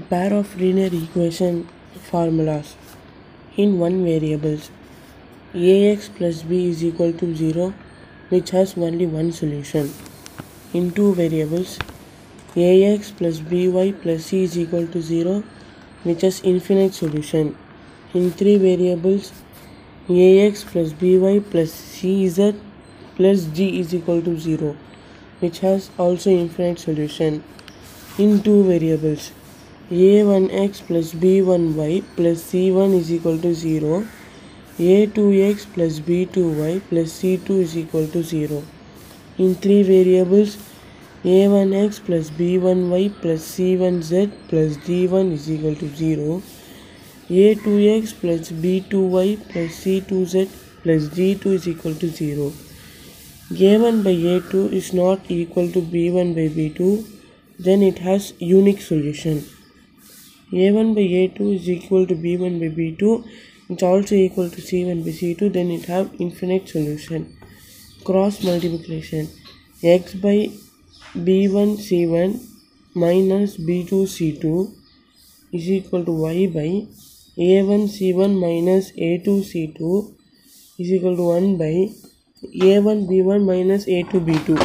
pair of linear equation formulas in one variables ax plus b is equal to 0 which has only one solution. In two variables ax plus by plus c is equal to 0 which has infinite solution. In three variables ax plus by plus cz plus d is equal to 0 which has also infinite solution. In two variables a1x plus b1y plus c1 is equal to 0 a2x plus b2y plus c2 is equal to 0 in three variables a1x plus b1y plus c1z plus d1 is equal to 0 a2x plus b2y plus c2z plus d2 is equal to 0 a1 by a2 is not equal to b1 by b2 then it has unique solution a1 by a2 is equal to b1 by b2 it's also equal to c1 by c2 then it have infinite solution. Cross multiplication. X by b1 c1 minus b2 c2 is equal to y by a1 c1 minus a2 c2 is equal to 1 by a1 b1 minus a2 b2